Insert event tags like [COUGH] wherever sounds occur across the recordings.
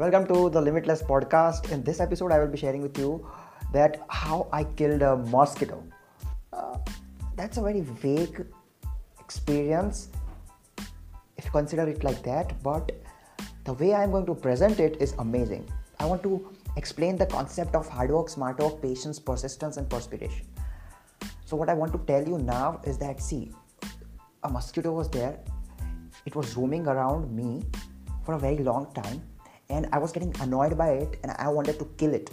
Welcome to the Limitless podcast. In this episode, I will be sharing with you that how I killed a mosquito. Uh, that's a very vague experience if you consider it like that, but the way I'm going to present it is amazing. I want to explain the concept of hard work, smart work, patience, persistence, and perspiration. So, what I want to tell you now is that see, a mosquito was there, it was roaming around me for a very long time, and I was getting annoyed by it, and I wanted to kill it.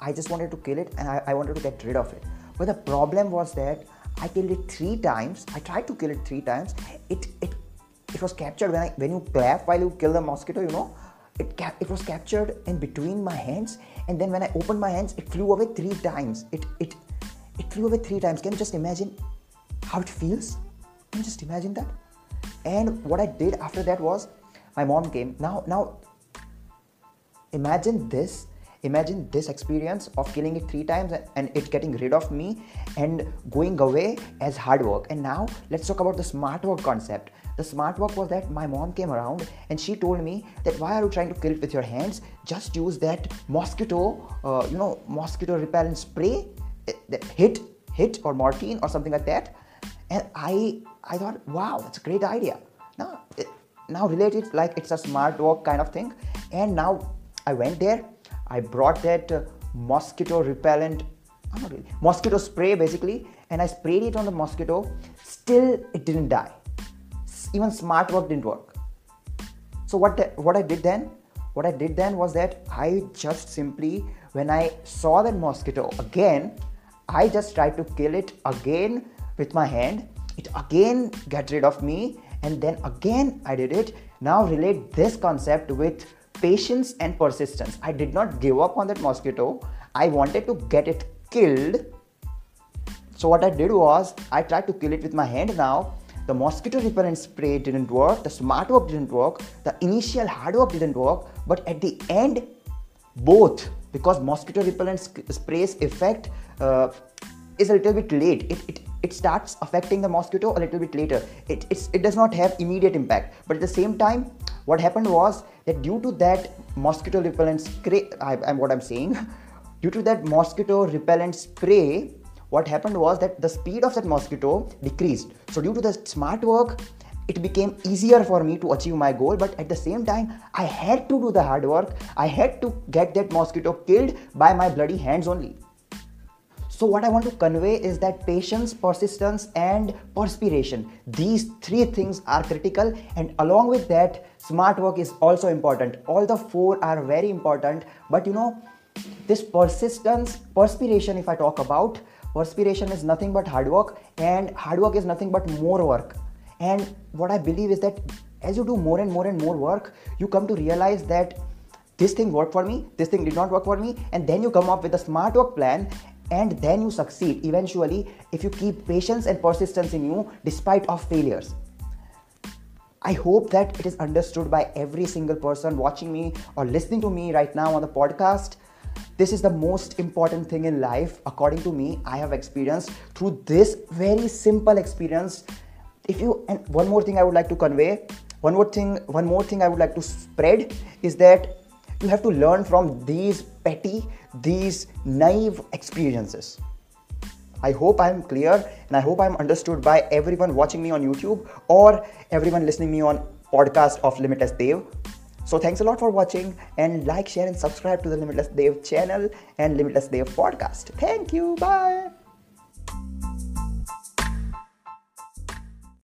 I just wanted to kill it, and I, I wanted to get rid of it. But the problem was that I killed it three times. I tried to kill it three times. It it it was captured when I when you clap while you kill the mosquito. You know, it cap, it was captured in between my hands, and then when I opened my hands, it flew away three times. It it it flew away three times. Can you just imagine how it feels? Can you just imagine that? And what I did after that was my mom came. Now now imagine this imagine this experience of killing it three times and it getting rid of me and going away as hard work. And now let's talk about the smart work concept. The smart work was that my mom came around and she told me that why are you trying to kill it with your hands? Just use that mosquito uh, you know mosquito repellent spray eh, that hit hit or Mortein or something like that. And i i thought wow that's a great idea. Now now relate it like it's a smart work kind of thing and now i went there I brought that uh, mosquito repellent, really, mosquito spray basically, and I sprayed it on the mosquito. Still, it didn't die. Even smart work didn't work. So what the, what I did then? What I did then was that I just simply, when I saw that mosquito again, I just tried to kill it again with my hand. It again got rid of me, and then again I did it. Now relate this concept with patience and persistence. I did not give up on that mosquito. I wanted to get it killed. So what I did was I tried to kill it with my hand now. The mosquito repellent spray didn't work, the smart work didn't work, the initial hard work didn't work, but at the end, both because mosquito repellent spray's effect uh, is a little bit late. It, it, it starts affecting the mosquito a little bit later. It, it does not have immediate impact, but at the same time, what happened was that due to that mosquito repellent spray, I, am what I'm saying, [LAUGHS] due to that mosquito repellent spray, what happened was that the speed of that mosquito decreased. So due to the smart work, it became easier for me to achieve my goal but at the same time i had to do the hard work i had to get that mosquito killed by my bloody hands only so, what I want to convey is that patience, persistence, and perspiration, these three things are critical, and along with that, smart work is also important. All the four are very important, but you know, this persistence, perspiration, if I talk about, perspiration is nothing but hard work, and hard work is nothing but more work. And what I believe is that as you do more and more and more work, you come to realize that this thing worked for me, this thing did not work for me, and then you come up with a smart work plan and then you succeed. Eventually if you keep patience and persistence in you despite of failures. I hope that it is understood by every single person watching me or listening to me right now on the podcast. This is the most important thing in life according to me i have experienced through this very simple experience. If you and one more thing i would like to convey one more thing one more thing i would like to spread is that you have to learn from these petty, these naive experiences. I hope I'm clear and I hope I'm understood by everyone watching me on YouTube or everyone listening me on podcast of Limitless Dev. So thanks a lot for watching and like, share and subscribe to the Limitless Dev channel and Limitless Dev podcast. Thank you. Bye.